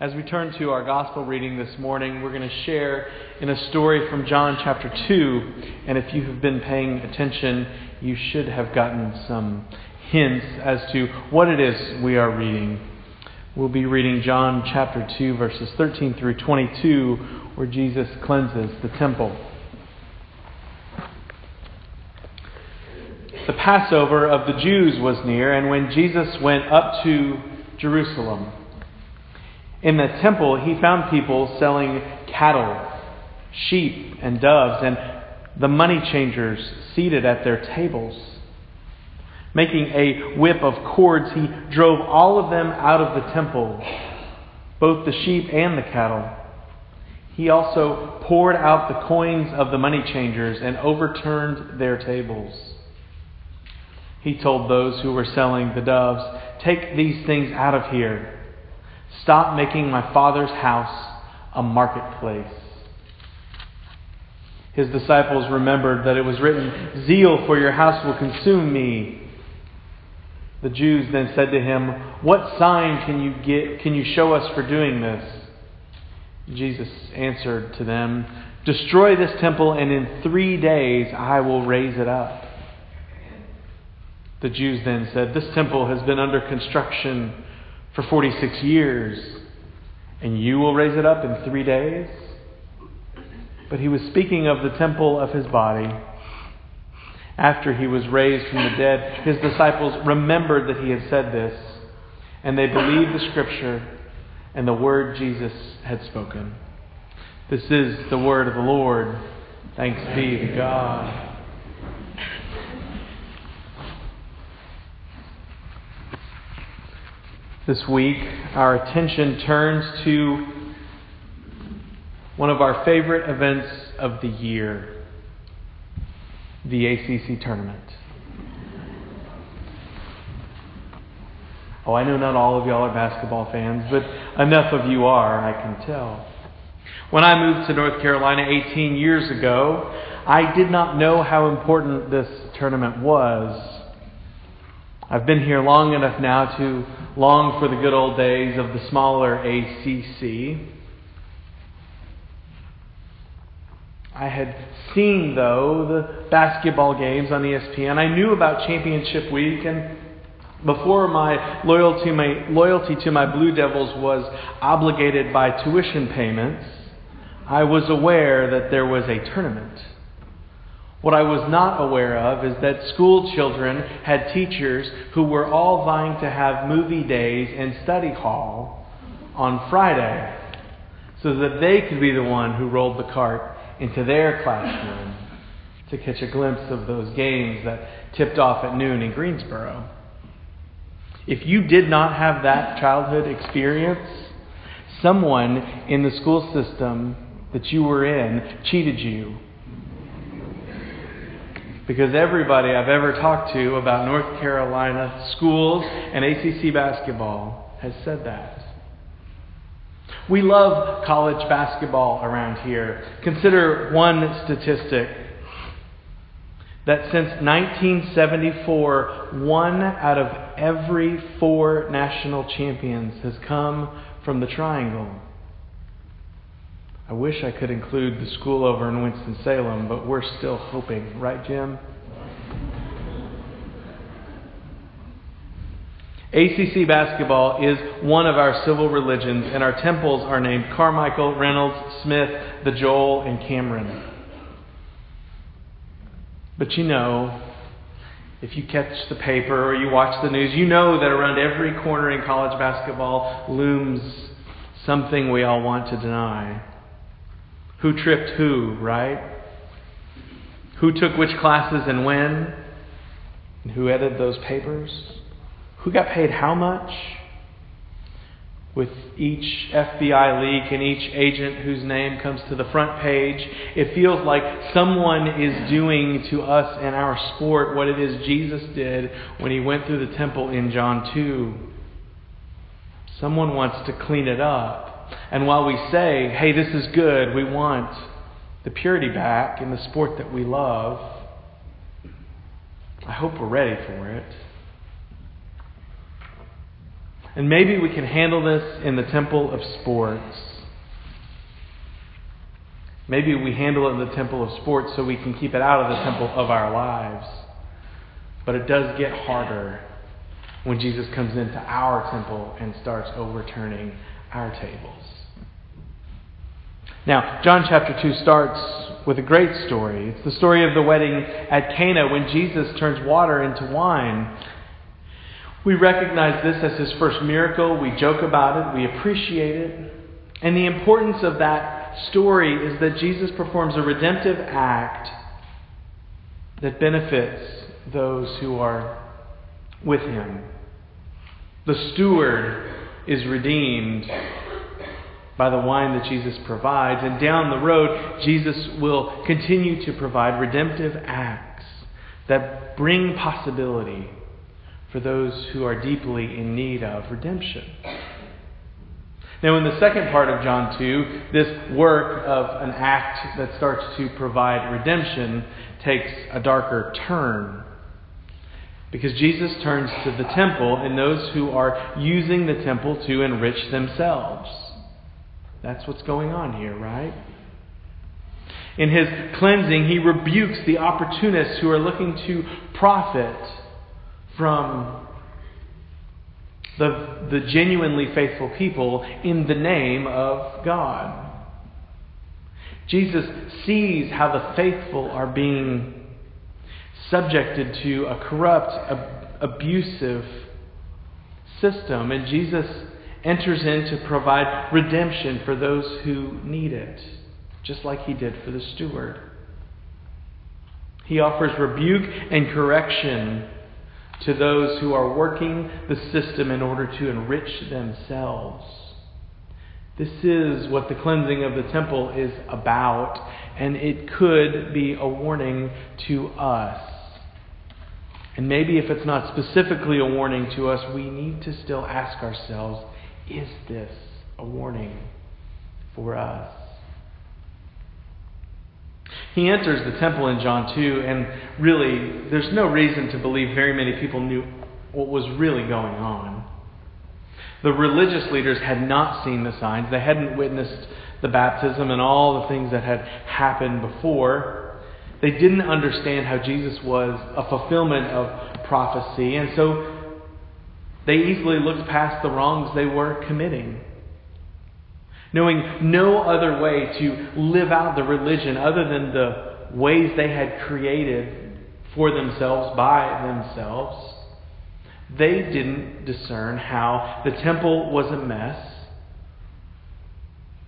As we turn to our gospel reading this morning, we're going to share in a story from John chapter 2. And if you have been paying attention, you should have gotten some hints as to what it is we are reading. We'll be reading John chapter 2, verses 13 through 22, where Jesus cleanses the temple. The Passover of the Jews was near, and when Jesus went up to Jerusalem, in the temple, he found people selling cattle, sheep, and doves, and the money changers seated at their tables. Making a whip of cords, he drove all of them out of the temple, both the sheep and the cattle. He also poured out the coins of the money changers and overturned their tables. He told those who were selling the doves, Take these things out of here. Stop making my Father's house a marketplace. His disciples remembered that it was written, Zeal for your house will consume me. The Jews then said to him, What sign can you get can you show us for doing this? Jesus answered to them, Destroy this temple, and in three days I will raise it up. The Jews then said, This temple has been under construction for 46 years, and you will raise it up in three days? But he was speaking of the temple of his body. After he was raised from the dead, his disciples remembered that he had said this, and they believed the scripture and the word Jesus had spoken. This is the word of the Lord. Thanks be to God. This week, our attention turns to one of our favorite events of the year the ACC tournament. Oh, I know not all of y'all are basketball fans, but enough of you are, I can tell. When I moved to North Carolina 18 years ago, I did not know how important this tournament was. I've been here long enough now to long for the good old days of the smaller ACC. I had seen, though, the basketball games on ESPN. I knew about Championship Week, and before my loyalty, my loyalty to my Blue Devils was obligated by tuition payments, I was aware that there was a tournament. What I was not aware of is that school children had teachers who were all vying to have movie days in study hall on Friday so that they could be the one who rolled the cart into their classroom to catch a glimpse of those games that tipped off at noon in Greensboro. If you did not have that childhood experience, someone in the school system that you were in cheated you because everybody I've ever talked to about North Carolina schools and ACC basketball has said that. We love college basketball around here. Consider one statistic that since 1974, one out of every four national champions has come from the Triangle. I wish I could include the school over in Winston-Salem, but we're still hoping. Right, Jim? ACC basketball is one of our civil religions, and our temples are named Carmichael, Reynolds, Smith, the Joel, and Cameron. But you know, if you catch the paper or you watch the news, you know that around every corner in college basketball looms something we all want to deny. Who tripped who, right? Who took which classes and when? And who edited those papers? Who got paid how much? With each FBI leak and each agent whose name comes to the front page, it feels like someone is doing to us and our sport what it is Jesus did when he went through the temple in John 2. Someone wants to clean it up. And while we say, hey, this is good, we want the purity back in the sport that we love, I hope we're ready for it. And maybe we can handle this in the temple of sports. Maybe we handle it in the temple of sports so we can keep it out of the temple of our lives. But it does get harder when Jesus comes into our temple and starts overturning our tables. Now, John chapter 2 starts with a great story. It's the story of the wedding at Cana when Jesus turns water into wine. We recognize this as his first miracle. We joke about it. We appreciate it. And the importance of that story is that Jesus performs a redemptive act that benefits those who are with him. The steward is redeemed by the wine that Jesus provides. And down the road, Jesus will continue to provide redemptive acts that bring possibility for those who are deeply in need of redemption. Now, in the second part of John 2, this work of an act that starts to provide redemption takes a darker turn. Because Jesus turns to the temple and those who are using the temple to enrich themselves. That's what's going on here, right? In his cleansing, he rebukes the opportunists who are looking to profit from the, the genuinely faithful people in the name of God. Jesus sees how the faithful are being subjected to a corrupt, ab- abusive system, and Jesus enters in to provide redemption for those who need it, just like he did for the steward. He offers rebuke and correction to those who are working the system in order to enrich themselves. This is what the cleansing of the temple is about, and it could be a warning to us. And maybe if it's not specifically a warning to us, we need to still ask ourselves is this a warning for us? He enters the temple in John 2, and really, there's no reason to believe very many people knew what was really going on. The religious leaders had not seen the signs, they hadn't witnessed the baptism and all the things that had happened before. They didn't understand how Jesus was a fulfillment of prophecy, and so they easily looked past the wrongs they were committing. Knowing no other way to live out the religion other than the ways they had created for themselves by themselves, they didn't discern how the temple was a mess.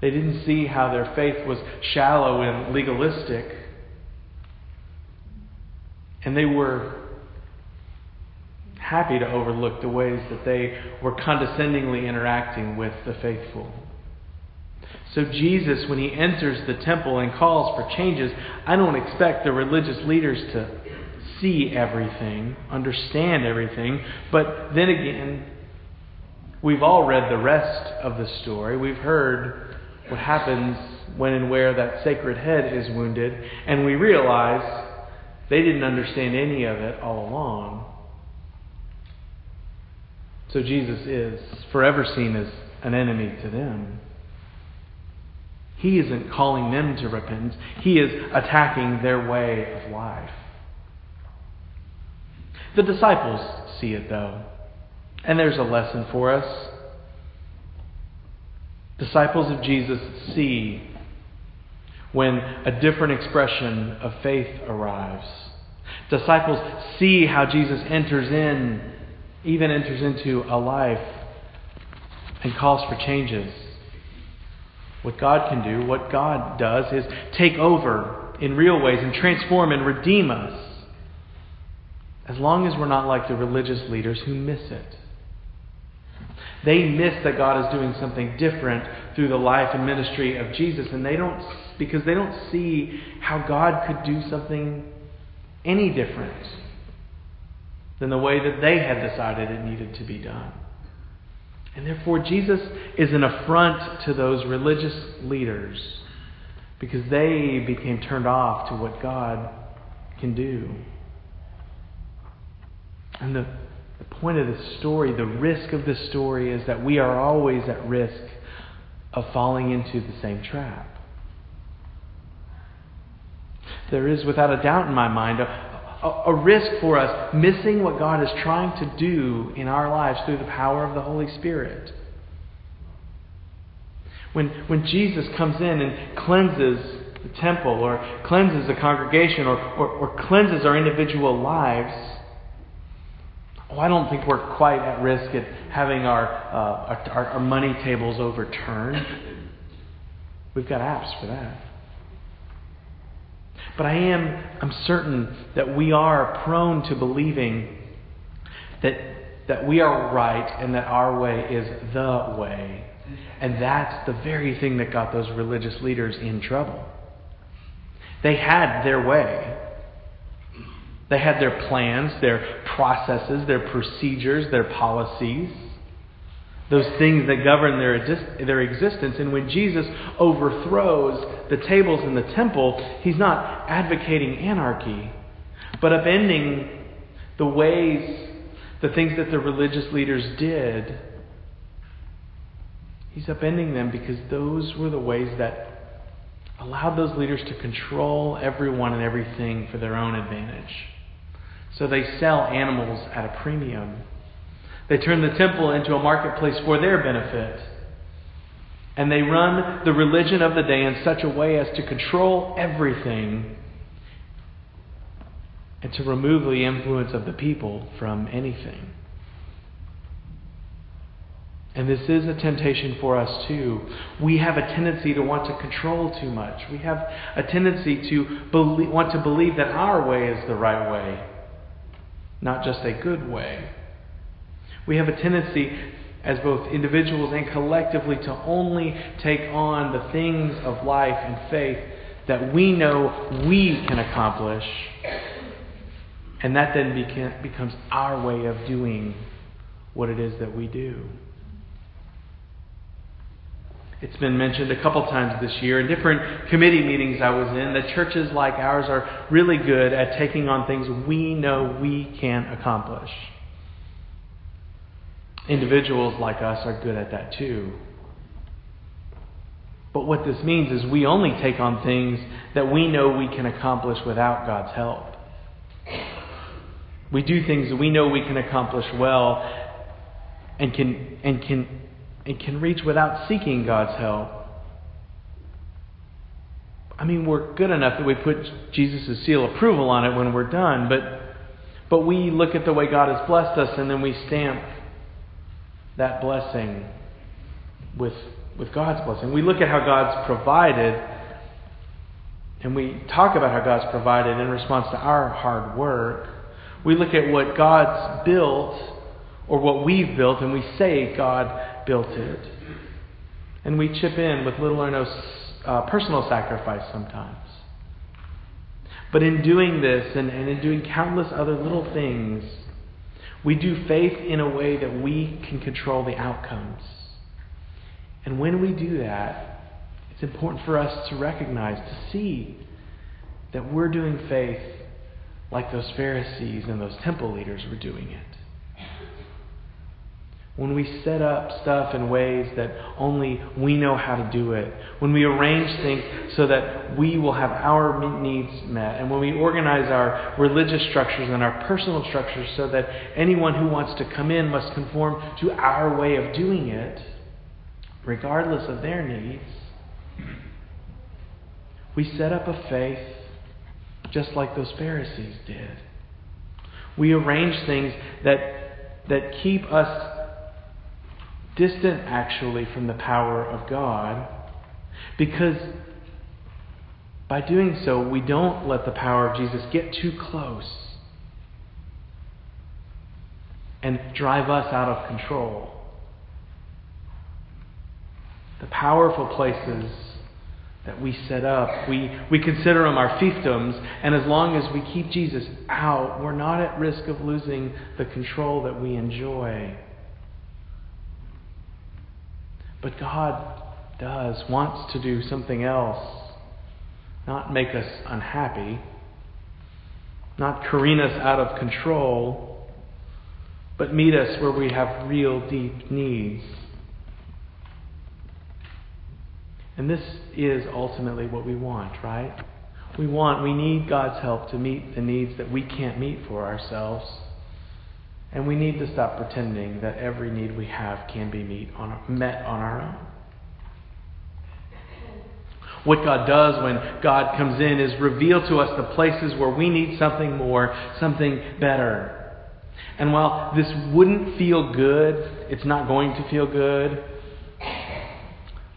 They didn't see how their faith was shallow and legalistic. And they were happy to overlook the ways that they were condescendingly interacting with the faithful. So, Jesus, when he enters the temple and calls for changes, I don't expect the religious leaders to see everything, understand everything, but then again, we've all read the rest of the story. We've heard what happens when and where that sacred head is wounded, and we realize they didn't understand any of it all along. So Jesus is forever seen as an enemy to them. He isn't calling them to repentance, He is attacking their way of life. The disciples see it, though. And there's a lesson for us. Disciples of Jesus see when a different expression of faith arrives. Disciples see how Jesus enters in even enters into a life and calls for changes. What God can do, what God does, is take over in real ways and transform and redeem us. As long as we're not like the religious leaders who miss it. They miss that God is doing something different through the life and ministry of Jesus, and they don't because they don't see how God could do something any different than the way that they had decided it needed to be done. And therefore, Jesus is an affront to those religious leaders because they became turned off to what God can do. And the, the point of the story, the risk of the story, is that we are always at risk of falling into the same trap. There is, without a doubt in my mind, a, a, risk for us missing what God is trying to do in our lives through the power of the Holy Spirit. When, when Jesus comes in and cleanses the temple or cleanses the congregation or, or, or cleanses our individual lives, oh, I don't think we're quite at risk at having our, uh, our, our money tables overturned. We've got apps for that. But I am I'm certain that we are prone to believing that, that we are right and that our way is the way. And that's the very thing that got those religious leaders in trouble. They had their way. They had their plans, their processes, their procedures, their policies, those things that govern their, their existence. And when Jesus overthrows the tables in the temple, he's not advocating anarchy, but upending the ways, the things that the religious leaders did. He's upending them because those were the ways that allowed those leaders to control everyone and everything for their own advantage. So they sell animals at a premium. They turn the temple into a marketplace for their benefit. And they run the religion of the day in such a way as to control everything and to remove the influence of the people from anything. And this is a temptation for us too. We have a tendency to want to control too much. We have a tendency to believe, want to believe that our way is the right way, not just a good way. We have a tendency, as both individuals and collectively, to only take on the things of life and faith that we know we can accomplish. And that then becomes our way of doing what it is that we do. It's been mentioned a couple times this year in different committee meetings I was in that churches like ours are really good at taking on things we know we can accomplish. Individuals like us are good at that too. But what this means is we only take on things that we know we can accomplish without God's help. We do things that we know we can accomplish well and can, and can and can reach without seeking God's help. I mean, we're good enough that we put Jesus' seal approval on it when we're done, but, but we look at the way God has blessed us and then we stamp that blessing with, with God's blessing. We look at how God's provided and we talk about how God's provided in response to our hard work. We look at what God's built or what we've built and we say God built it. And we chip in with little or no uh, personal sacrifice sometimes. But in doing this and, and in doing countless other little things, we do faith in a way that we can control the outcomes. And when we do that, it's important for us to recognize, to see that we're doing faith like those Pharisees and those temple leaders were doing it when we set up stuff in ways that only we know how to do it, when we arrange things so that we will have our needs met, and when we organize our religious structures and our personal structures so that anyone who wants to come in must conform to our way of doing it, regardless of their needs, we set up a faith just like those Pharisees did. We arrange things that, that keep us distant actually from the power of God because by doing so, we don't let the power of Jesus get too close and drive us out of control. The powerful places that we set up, we, we consider them our fiefdoms, and as long as we keep Jesus out, we're not at risk of losing the control that we enjoy. But God does, wants to do something else. Not make us unhappy, not careen us out of control, but meet us where we have real deep needs. And this is ultimately what we want, right? We want, we need God's help to meet the needs that we can't meet for ourselves. And we need to stop pretending that every need we have can be on, met on our own. What God does when God comes in is reveal to us the places where we need something more, something better. And while this wouldn't feel good, it's not going to feel good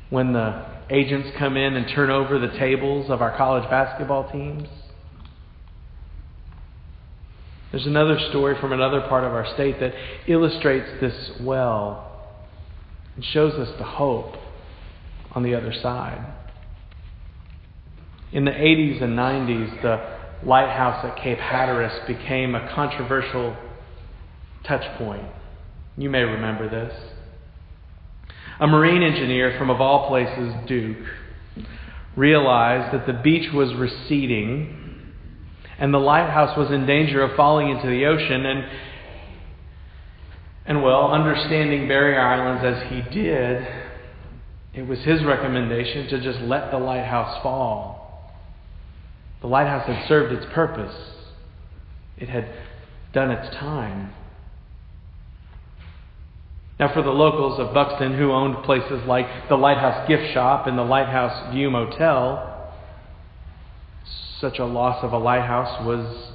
when the agents come in and turn over the tables of our college basketball teams. There's another story from another part of our state that illustrates this well and shows us the hope on the other side. In the 80s and 90s, the lighthouse at Cape Hatteras became a controversial touch point. You may remember this. A marine engineer from, of all places, Duke, realized that the beach was receding and the lighthouse was in danger of falling into the ocean. And, and well, understanding barrier islands as he did, it was his recommendation to just let the lighthouse fall. The lighthouse had served its purpose, it had done its time. Now, for the locals of Buxton who owned places like the Lighthouse Gift Shop and the Lighthouse View Motel, such a loss of a lighthouse was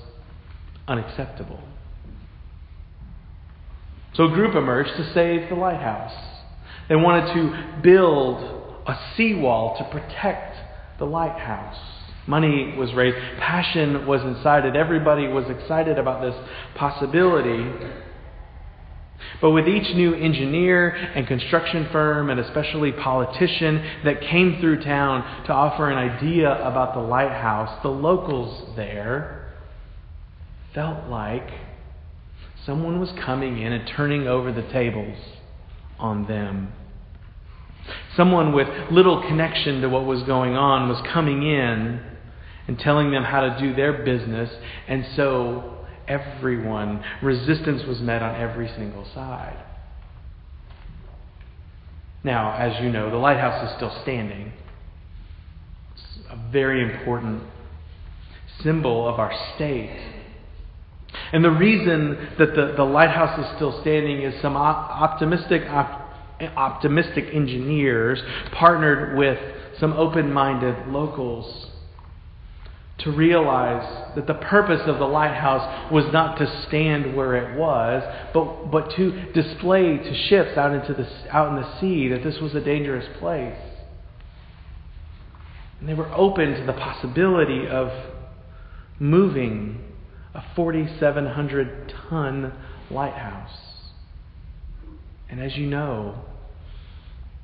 unacceptable. So a group emerged to save the lighthouse. They wanted to build a seawall to protect the lighthouse. Money was raised, passion was incited, everybody was excited about this possibility. But with each new engineer and construction firm, and especially politician that came through town to offer an idea about the lighthouse, the locals there felt like someone was coming in and turning over the tables on them. Someone with little connection to what was going on was coming in and telling them how to do their business, and so everyone. Resistance was met on every single side. Now, as you know, the lighthouse is still standing. It's a very important symbol of our state. And the reason that the, the lighthouse is still standing is some optimistic, op, optimistic engineers partnered with some open minded locals to realize that the purpose of the lighthouse was not to stand where it was, but, but to display to ships out, into the, out in the sea that this was a dangerous place. And they were open to the possibility of moving a 4,700 ton lighthouse. And as you know,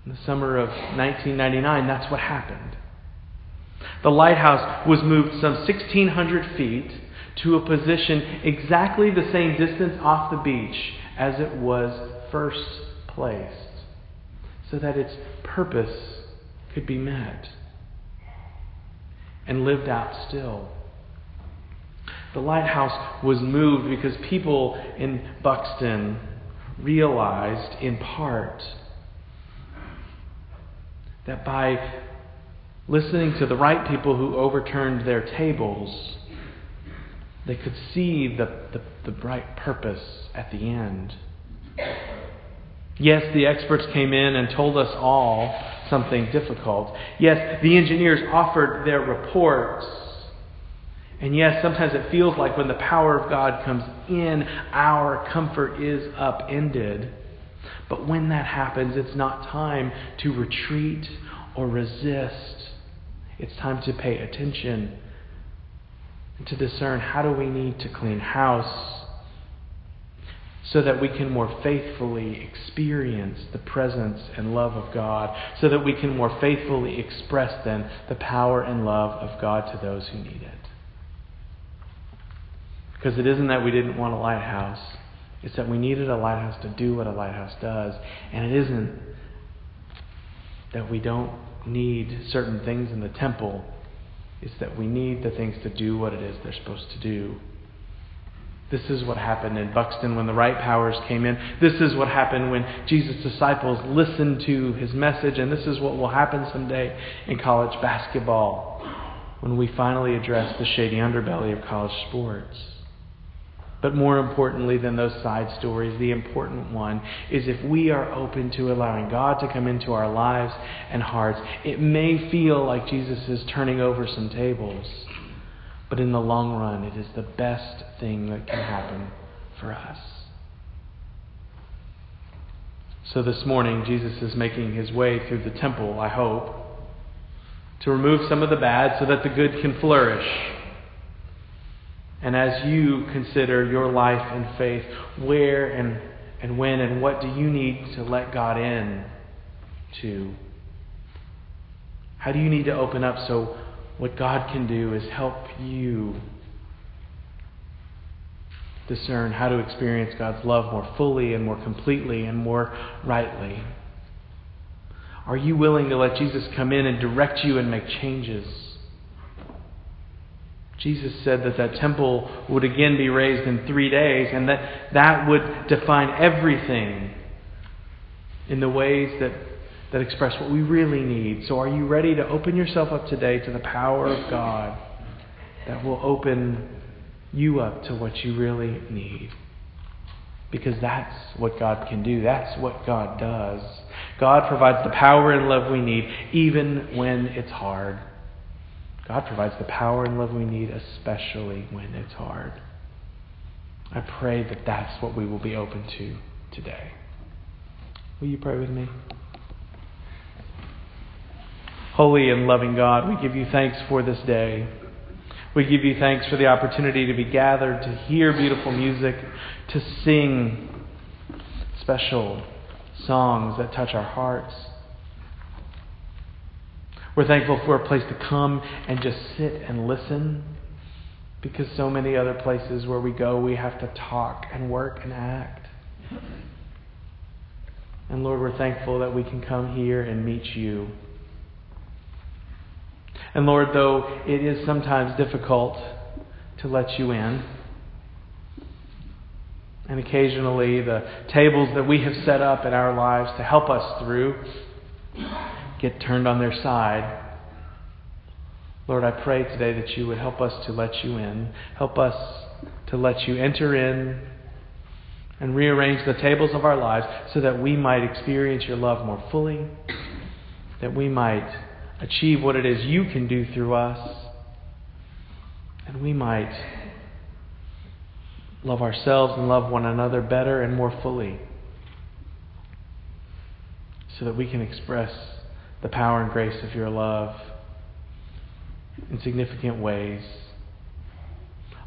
in the summer of 1999, that's what happened. The lighthouse was moved some 1,600 feet to a position exactly the same distance off the beach as it was first placed, so that its purpose could be met and lived out still. The lighthouse was moved because people in Buxton realized, in part, that by listening to the right people who overturned their tables, they could see the, the, the bright purpose at the end. Yes, the experts came in and told us all something difficult. Yes, the engineers offered their reports. And yes, sometimes it feels like when the power of God comes in, our comfort is upended. But when that happens, it's not time to retreat or resist. It's time to pay attention and to discern how do we need to clean house so that we can more faithfully experience the presence and love of God, so that we can more faithfully express then the power and love of God to those who need it. Because it isn't that we didn't want a lighthouse, it's that we needed a lighthouse to do what a lighthouse does, and it isn't that we don't need certain things in the temple is that we need the things to do what it is they're supposed to do. This is what happened in Buxton when the right powers came in. This is what happened when Jesus' disciples listened to his message. And this is what will happen someday in college basketball when we finally address the shady underbelly of college sports. But more importantly than those side stories, the important one is if we are open to allowing God to come into our lives and hearts, it may feel like Jesus is turning over some tables. But in the long run, it is the best thing that can happen for us. So this morning, Jesus is making his way through the temple, I hope, to remove some of the bad so that the good can flourish. And as you consider your life and faith, where and, and when and what do you need to let God in to? How do you need to open up so what God can do is help you discern how to experience God's love more fully and more completely and more rightly? Are you willing to let Jesus come in and direct you and make changes? Jesus said that that temple would again be raised in three days and that that would define everything in the ways that that express what we really need. So, are you ready to open yourself up today to the power of God that will open you up to what you really need? Because that's what God can do. That's what God does. God provides the power and love we need, even when it's hard. God provides the power and love we need, especially when it's hard. I pray that that's what we will be open to today. Will you pray with me? Holy and loving God, we give you thanks for this day. We give you thanks for the opportunity to be gathered, to hear beautiful music, to sing special songs that touch our hearts. We're thankful for a place to come and just sit and listen because so many other places where we go, we have to talk and work and act. And Lord, we're thankful that we can come here and meet you. And Lord, though it is sometimes difficult to let you in, and occasionally the tables that we have set up in our lives to help us through get turned on their side. Lord, I pray today that you would help us to let you in. Help us to let you enter in and rearrange the tables of our lives so that we might experience your love more fully, that we might achieve what it is you can do through us. And we might love ourselves and love one another better and more fully so that we can express the power and grace of your love in significant ways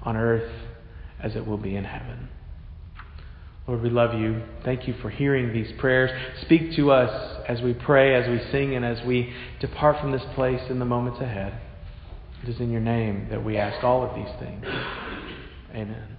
on earth as it will be in heaven. Lord, we love you. Thank you for hearing these prayers. Speak to us as we pray, as we sing, and as we depart from this place in the moments ahead. It is in your name that we ask all of these things. Amen.